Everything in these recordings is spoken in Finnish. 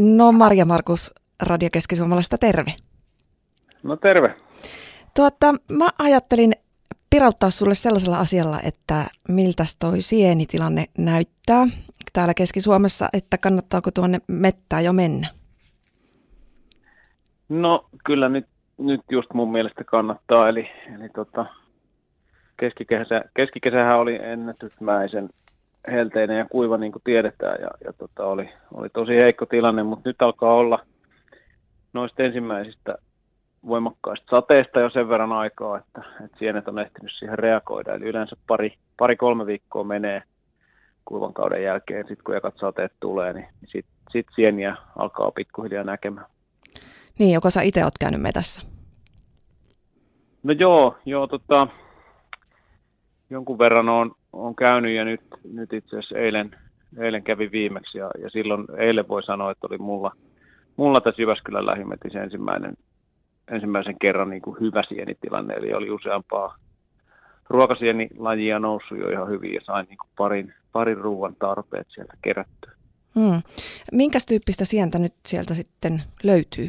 No Marja Markus Radio Keski-Suomalaista, terve. No terve. Tuota, mä ajattelin pirauttaa sulle sellaisella asialla, että miltä toi sienitilanne näyttää täällä Keski-Suomessa, että kannattaako tuonne mettää jo mennä? No kyllä nyt, nyt just mun mielestä kannattaa, eli, eli tota, keskikesä, keskikesähän oli ennätysmäisen helteinen ja kuiva niin kuin tiedetään ja, ja tota, oli, oli tosi heikko tilanne, mutta nyt alkaa olla noista ensimmäisistä voimakkaista sateista jo sen verran aikaa, että, että sienet on ehtinyt siihen reagoida. Eli yleensä pari, pari kolme viikkoa menee kuivan kauden jälkeen, sitten kun ekat sateet tulee, niin sitten sit sieniä alkaa pikkuhiljaa näkemään. Niin, joko sä itse oot käynyt metässä? No joo, joo tota, jonkun verran on, on käynyt ja nyt, nyt itse asiassa eilen, eilen kävi viimeksi ja, ja silloin eilen voi sanoa, että oli mulla, mulla tässä Jyväskylän lähimetissä ensimmäinen, ensimmäisen kerran niin kuin hyvä sienitilanne, eli oli useampaa ruokasienilajia noussut jo ihan hyvin ja sain niin kuin parin, parin ruoan tarpeet sieltä kerättyä. Hmm. Minkäs tyyppistä sientä nyt sieltä sitten löytyy?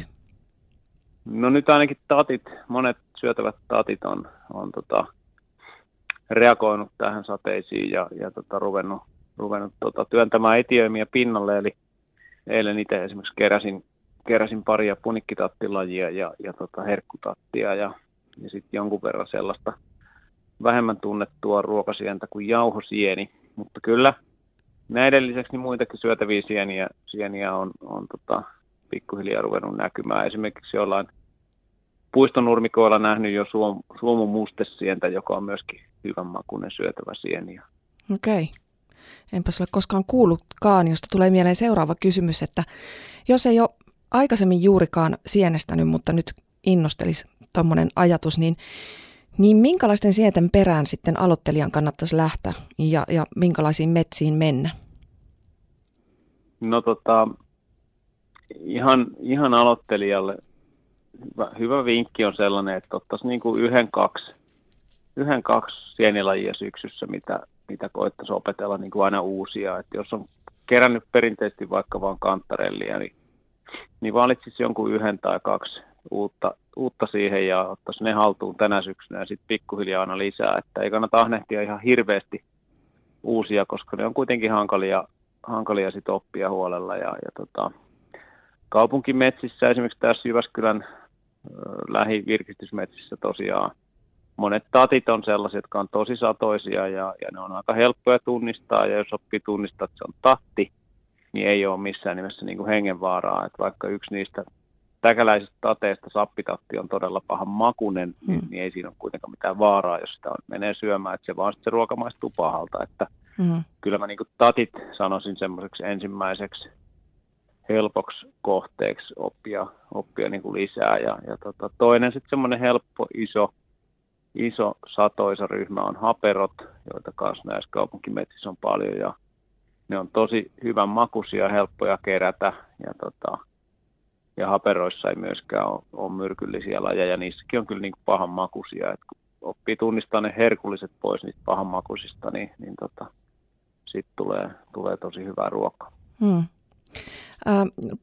No nyt ainakin tatit, monet syötävät tatit on, on tota, reagoinut tähän sateisiin ja, ja tota, ruvennut, ruvennut tota, työntämään etiöimiä pinnalle. Eli eilen itse esimerkiksi keräsin, keräsin paria punikkitattilajia ja, ja tota, herkkutattia ja, ja sitten jonkun verran sellaista vähemmän tunnettua ruokasientä kuin jauhosieni. Mutta kyllä näiden lisäksi niin muitakin syötäviä sieniä, sieniä on, on tota, pikkuhiljaa ruvennut näkymään. Esimerkiksi jollain puistonurmikoilla nähnyt jo suom, suomun mustesientä, joka on myöskin hyvän makuinen syötävä sieni. Okei. Okay. Enpäs ole koskaan kuullutkaan, josta tulee mieleen seuraava kysymys, että jos ei ole aikaisemmin juurikaan sienestänyt, mutta nyt innostelisi tuommoinen ajatus, niin, niin minkälaisten sienten perään sitten aloittelijan kannattaisi lähteä ja, ja minkälaisiin metsiin mennä? No tota, ihan, ihan aloittelijalle hyvä, hyvä vinkki on sellainen, että ottaisi niin kuin yhden, kaksi, yhden, kaksi sienilajia syksyssä, mitä, mitä koettaisiin opetella niin kuin aina uusia. Että jos on kerännyt perinteisesti vaikka vain kantarellia, niin, niin valitsisi jonkun yhden tai kaksi uutta, uutta siihen ja ottaisi ne haltuun tänä syksynä ja sitten pikkuhiljaa aina lisää. Että ei kannata ahnehtia ihan hirveästi uusia, koska ne on kuitenkin hankalia, hankalia sit oppia huolella. Ja, ja tota, kaupunkimetsissä, esimerkiksi tässä Jyväskylän lähivirkistysmetsissä tosiaan monet tatit on sellaisia, jotka on tosi satoisia ja, ja ne on aika helppoja tunnistaa ja jos oppii tunnistaa, että se on tatti, niin ei ole missään nimessä niin kuin hengenvaaraa. Että vaikka yksi niistä täkäläisistä tateista sappitatti on todella pahan makunen, mm. niin, niin ei siinä ole kuitenkaan mitään vaaraa, jos sitä on, menee syömään, että se vaan se ruoka maistuu pahalta. Että mm. Kyllä mä niin kuin tatit sanoisin semmoiseksi ensimmäiseksi helpoksi kohteeksi oppia, oppia niin kuin lisää. Ja, ja tota, toinen sitten semmoinen helppo, iso, iso satoisa ryhmä on haperot, joita kanssa näissä kaupunkimetsissä on paljon ja ne on tosi hyvän makuisia, helppoja kerätä ja, tota, ja haperoissa ei myöskään ole, ole myrkyllisiä lajeja, niissäkin on kyllä niin kuin pahan makuisia, että kun oppii tunnistaa ne herkulliset pois niistä pahan makuisista, niin, niin tota, sitten tulee, tulee tosi hyvää ruokaa. Hmm.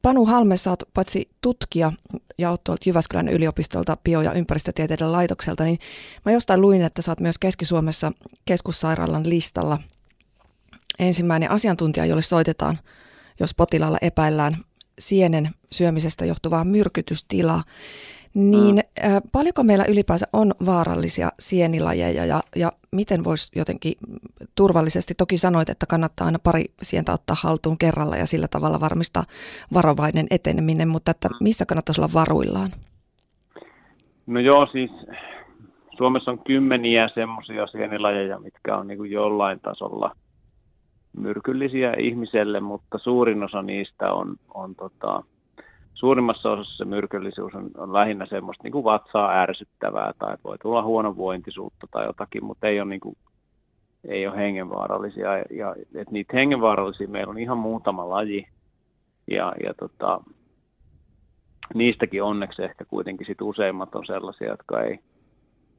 Panu Halme, sä oot paitsi tutkija ja oot tuolta Jyväskylän yliopistolta bio- ja ympäristötieteiden laitokselta, niin mä jostain luin, että sä oot myös Keski-Suomessa keskussairaalan listalla ensimmäinen asiantuntija, jolle soitetaan, jos potilaalla epäillään sienen syömisestä johtuvaa myrkytystilaa. Niin mm. Paljonko meillä ylipäänsä on vaarallisia sienilajeja ja, ja miten voisi jotenkin turvallisesti, toki sanoit, että kannattaa aina pari sientä ottaa haltuun kerralla ja sillä tavalla varmistaa varovainen eteneminen, mutta että missä kannattaisi olla varuillaan? No joo, siis Suomessa on kymmeniä semmoisia sienilajeja, mitkä on niin kuin jollain tasolla myrkyllisiä ihmiselle, mutta suurin osa niistä on, on tota, suurimmassa osassa se myrkyllisyys on, on lähinnä semmoista niin kuin vatsaa ärsyttävää tai voi tulla huonovointisuutta tai jotakin, mutta ei ole, niin kuin, ei ole hengenvaarallisia. Ja, ja että niitä hengenvaarallisia meillä on ihan muutama laji. Ja, ja tota, niistäkin onneksi ehkä kuitenkin sit useimmat on sellaisia, jotka ei,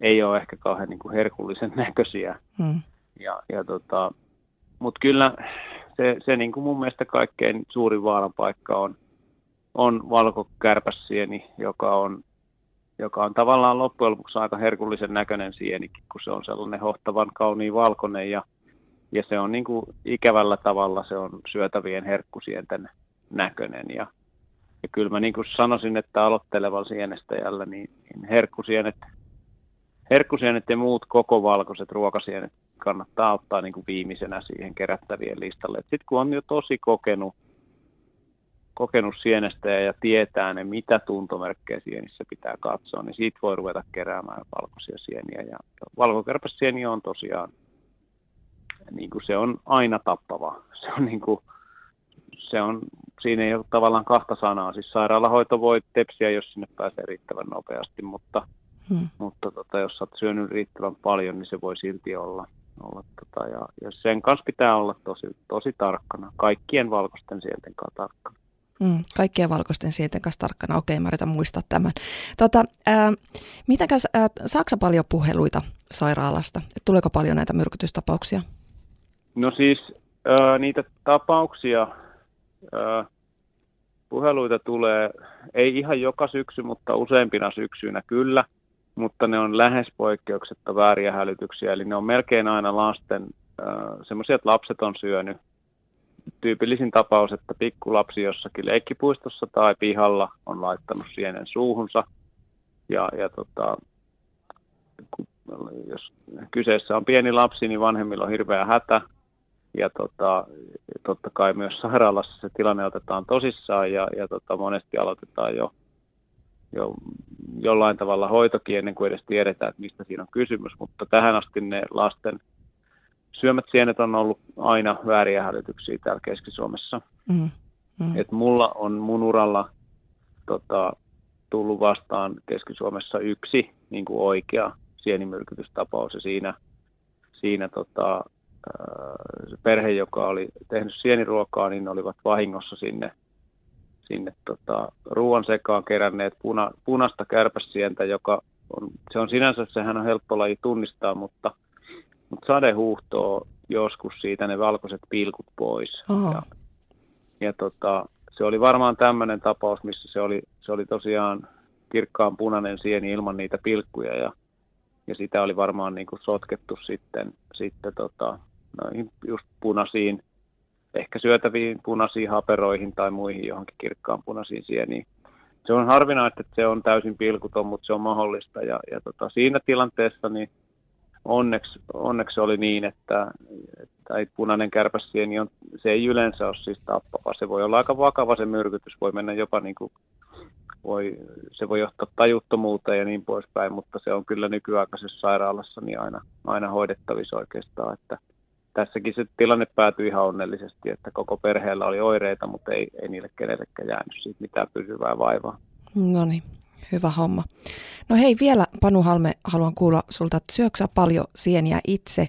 ei ole ehkä kauhean niin kuin herkullisen näköisiä. Hmm. Ja, ja tota, Mutta kyllä se, se niin kuin mun mielestä kaikkein suurin vaaran paikka on – on valkokärpäsieni, joka on, joka on tavallaan loppujen lopuksi aika herkullisen näköinen sienikin, kun se on sellainen hohtavan kauniin valkoinen ja, ja se on niin kuin ikävällä tavalla se on syötävien herkkusienten näköinen ja, ja kyllä mä niin kuin sanoisin, että aloittelevalla sienestäjällä niin, niin herkkusienet, herkkusienet ja muut koko valkoiset ruokasienet kannattaa ottaa niin kuin viimeisenä siihen kerättävien listalle. Sitten kun on jo tosi kokenut, kokenut sienestä ja tietää ne, mitä tuntomerkkejä sienissä pitää katsoa, niin siitä voi ruveta keräämään valkoisia sieniä. Ja valkokärpäsieni on tosiaan, niin kuin se on aina tappava. Se on niin kuin, se on, siinä ei ole tavallaan kahta sanaa. Siis sairaalahoito voi tepsiä, jos sinne pääsee riittävän nopeasti, mutta, hmm. mutta tota, jos olet syönyt riittävän paljon, niin se voi silti olla. olla tota, ja, ja sen kanssa pitää olla tosi, tosi tarkkana. Kaikkien valkoisten sielten kanssa tarkkana. Mm, kaikkien valkoisten sienten kanssa tarkkana. Okei, mä yritän muistaa tämän. Tota, ää, mitäkäs, ää, paljon puheluita sairaalasta? Et tuleeko paljon näitä myrkytystapauksia? No siis ää, niitä tapauksia puheluita tulee, ei ihan joka syksy, mutta useimpina syksyinä kyllä, mutta ne on lähes poikkeuksetta vääriä hälytyksiä, eli ne on melkein aina lasten, semmoisia, että lapset on syönyt. Tyypillisin tapaus, että pikkulapsi jossakin leikkipuistossa tai pihalla on laittanut sienen suuhunsa, ja, ja tota, jos kyseessä on pieni lapsi, niin vanhemmilla on hirveä hätä, ja tota, totta kai myös sairaalassa se tilanne otetaan tosissaan ja, ja tota, monesti aloitetaan jo, jo jollain tavalla hoitokin ennen kuin edes tiedetään, että mistä siinä on kysymys, mutta tähän asti ne lasten syömät sienet on ollut aina vääriä hälytyksiä täällä Keski-Suomessa. Mm, mm. Et mulla on mun uralla tota, tullut vastaan Keski-Suomessa yksi niin kuin oikea sienimyrkytystapaus ja siinä, siinä tota, se perhe, joka oli tehnyt sieniruokaa, niin olivat vahingossa sinne, sinne tota, ruoan sekaan keränneet puna, punasta kärpäsientä, joka on, se on sinänsä, sehän on helppo laji tunnistaa, mutta, mutta sade huuhtoo joskus siitä ne valkoiset pilkut pois. Ja, ja tota, se oli varmaan tämmöinen tapaus, missä se oli, se oli tosiaan kirkkaan punainen sieni ilman niitä pilkkuja ja, ja sitä oli varmaan niin kuin sotkettu sitten, sitten tota, noihin just punaisiin, ehkä syötäviin punaisiin haperoihin tai muihin johonkin kirkkaan punaisiin sieniin. Se on harvinaista, että se on täysin pilkuton, mutta se on mahdollista. Ja, ja tota, siinä tilanteessa niin onneksi, onneksi oli niin, että, että punainen kärpäsieni on, se ei yleensä ole siis tappava. Se voi olla aika vakava se myrkytys, voi mennä jopa niin kuin, voi, se voi johtaa tajuttomuuteen ja niin poispäin, mutta se on kyllä nykyaikaisessa sairaalassa niin aina, aina hoidettavissa oikeastaan, että tässäkin se tilanne päätyi ihan onnellisesti, että koko perheellä oli oireita, mutta ei, ei niille kenellekään jäänyt siitä mitään pysyvää vaivaa. No niin, hyvä homma. No hei, vielä Panu Halme, haluan kuulla sulta, että syöksä paljon sieniä itse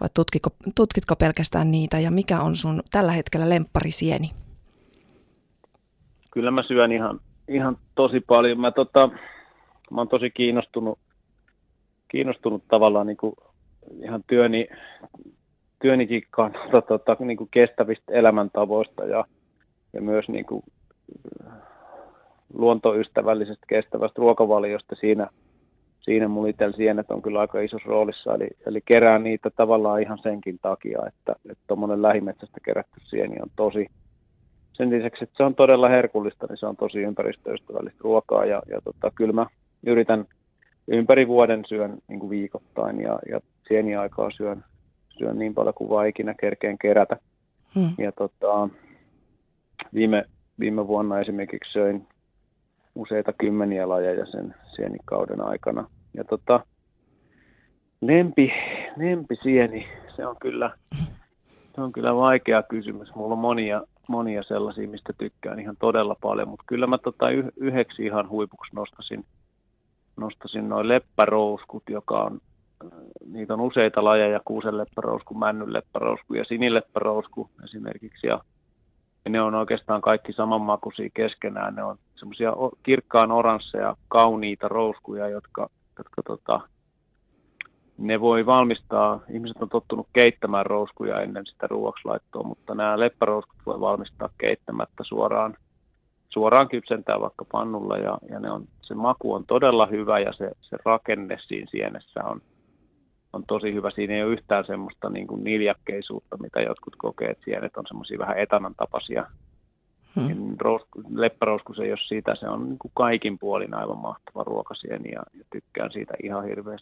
vai tutkitko, tutkitko pelkästään niitä ja mikä on sun tällä hetkellä lempparisieni? Kyllä mä syön ihan, ihan tosi paljon. Mä, tota, mä oon tosi kiinnostunut, kiinnostunut tavallaan niin kuin ihan työni, työnikin kannalta tota, niin kuin kestävistä elämäntavoista ja, ja myös niin kuin, luontoystävällisestä kestävästä ruokavaliosta siinä, siinä mulla itsellä sienet on kyllä aika isossa roolissa, eli, eli kerään niitä tavallaan ihan senkin takia, että tuommoinen että lähimetsästä kerätty sieni on tosi, sen lisäksi, että se on todella herkullista, niin se on tosi ympäristöystävällistä ruokaa, ja, ja tota, kyllä mä yritän ympäri vuoden syön niin kuin viikoittain, ja, ja sieniaikaa syön, syön niin paljon kuin vaan ikinä kerkeen kerätä. Hmm. Ja tota, viime, viime vuonna esimerkiksi söin useita kymmeniä lajeja sen sienikauden aikana. Ja tota, lempi, sieni, se on kyllä, se on kyllä vaikea kysymys. Mulla on monia, monia sellaisia, mistä tykkään ihan todella paljon, mutta kyllä mä tota yhdeksi ihan huipuksi nostasin, nostasin noin leppärouskut, joka on niitä on useita lajeja, kuusenleppärousku, männynleppärousku ja sinileppärousku esimerkiksi. Ja, ja ne on oikeastaan kaikki samanmakuisia keskenään. Ne on semmoisia kirkkaan oransseja, kauniita rouskuja, jotka, jotka tota, ne voi valmistaa, ihmiset on tottunut keittämään rouskuja ennen sitä ruoaksi laittoa, mutta nämä leppärouskut voi valmistaa keittämättä suoraan, suoraan kypsentää vaikka pannulla. Ja, ja ne on, se maku on todella hyvä ja se, se rakenne siinä sienessä on, on tosi hyvä. Siinä ei ole yhtään semmoista niin kuin niljakkeisuutta, mitä jotkut kokee, että sienet on semmoisia vähän etanan tapaisia Hmm. Niin Leppärouskusen, jos siitä, se on niin kuin kaikin puolin aivan mahtava ruokasieni niin ja, ja tykkään siitä ihan hirveästi.